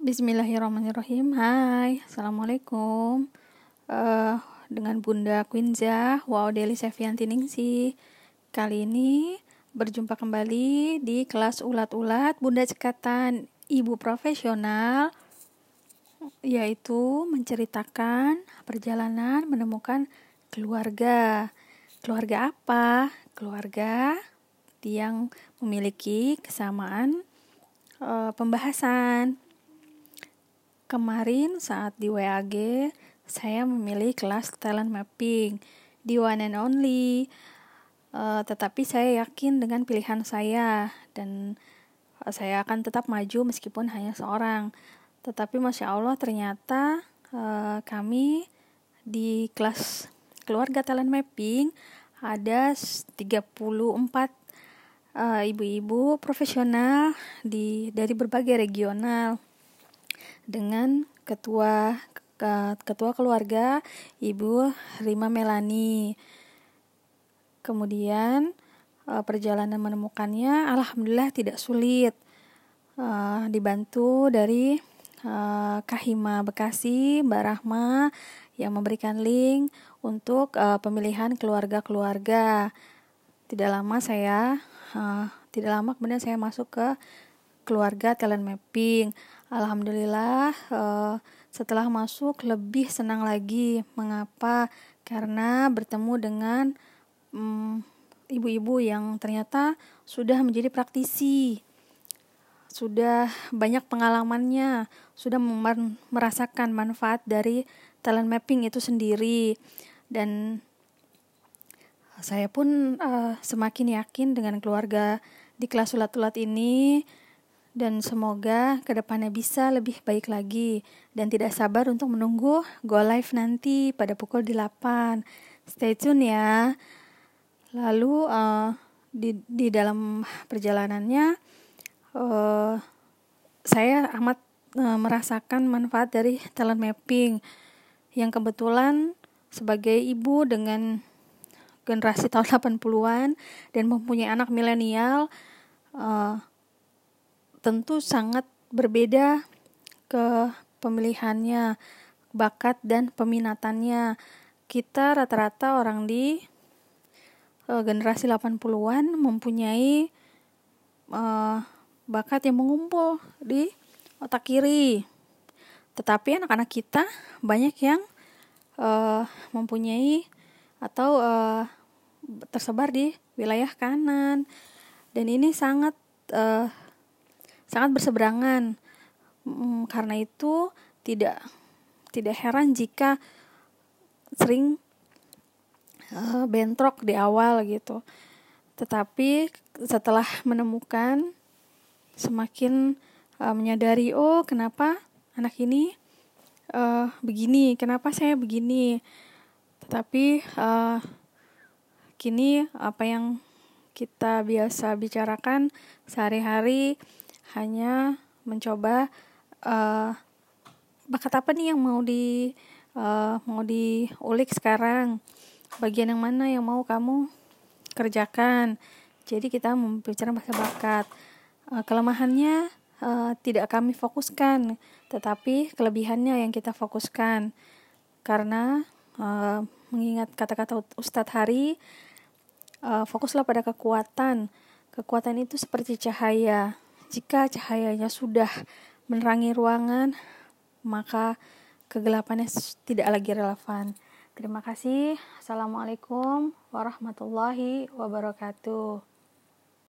Bismillahirrahmanirrahim. Hai, assalamualaikum. Uh, dengan Bunda Quinza, wow Deli Sevianti Ningsi. Kali ini berjumpa kembali di kelas ulat-ulat Bunda Cekatan Ibu Profesional, yaitu menceritakan perjalanan menemukan keluarga. Keluarga apa? Keluarga yang memiliki kesamaan uh, pembahasan Kemarin saat di WAG, saya memilih kelas talent mapping di one and only. Uh, tetapi saya yakin dengan pilihan saya dan uh, saya akan tetap maju meskipun hanya seorang. Tetapi masya Allah ternyata uh, kami di kelas keluarga talent mapping ada 34 ibu-ibu uh, profesional di dari berbagai regional dengan ketua ketua keluarga Ibu Rima Melani. Kemudian uh, perjalanan menemukannya alhamdulillah tidak sulit. Uh, dibantu dari uh, Kahima Bekasi, Mbak Rahma yang memberikan link untuk pemilihan keluarga-keluarga. Tidak lama saya tidak lama kemudian saya masuk ke keluarga talent mapping. Alhamdulillah uh, setelah masuk lebih senang lagi. Mengapa? Karena bertemu dengan ibu ibu-ibu yang ternyata sudah menjadi praktisi, sudah banyak pengalamannya, sudah merasakan manfaat dari talent mapping itu sendiri, dan saya pun uh, semakin yakin dengan keluarga di kelas ulat-ulat ini dan semoga ke depannya bisa lebih baik lagi dan tidak sabar untuk menunggu go live nanti pada pukul 8 stay tune ya. Lalu uh, di di dalam perjalanannya uh, saya amat uh, merasakan manfaat dari talent mapping yang kebetulan sebagai ibu dengan generasi tahun 80-an dan mempunyai anak milenial uh, tentu sangat berbeda ke pemilihannya, bakat dan peminatannya. Kita rata-rata orang di uh, generasi 80-an mempunyai uh, bakat yang mengumpul di otak kiri. Tetapi anak-anak kita banyak yang uh, mempunyai atau uh, tersebar di wilayah kanan. Dan ini sangat uh, sangat berseberangan. Hmm, karena itu tidak tidak heran jika sering uh, bentrok di awal gitu. Tetapi setelah menemukan semakin uh, menyadari oh kenapa anak ini uh, begini, kenapa saya begini. Tetapi uh, kini apa yang kita biasa bicarakan sehari-hari hanya mencoba uh, bakat apa nih yang mau di uh, mau diulik sekarang? Bagian yang mana yang mau kamu kerjakan? Jadi kita membicarakan bahasa bakat. Uh, kelemahannya uh, tidak kami fokuskan tetapi kelebihannya yang kita fokuskan. Karena uh, mengingat kata-kata Ustadz Hari uh, fokuslah pada kekuatan. Kekuatan itu seperti cahaya jika cahayanya sudah menerangi ruangan, maka kegelapannya tidak lagi relevan. Terima kasih. Assalamualaikum warahmatullahi wabarakatuh.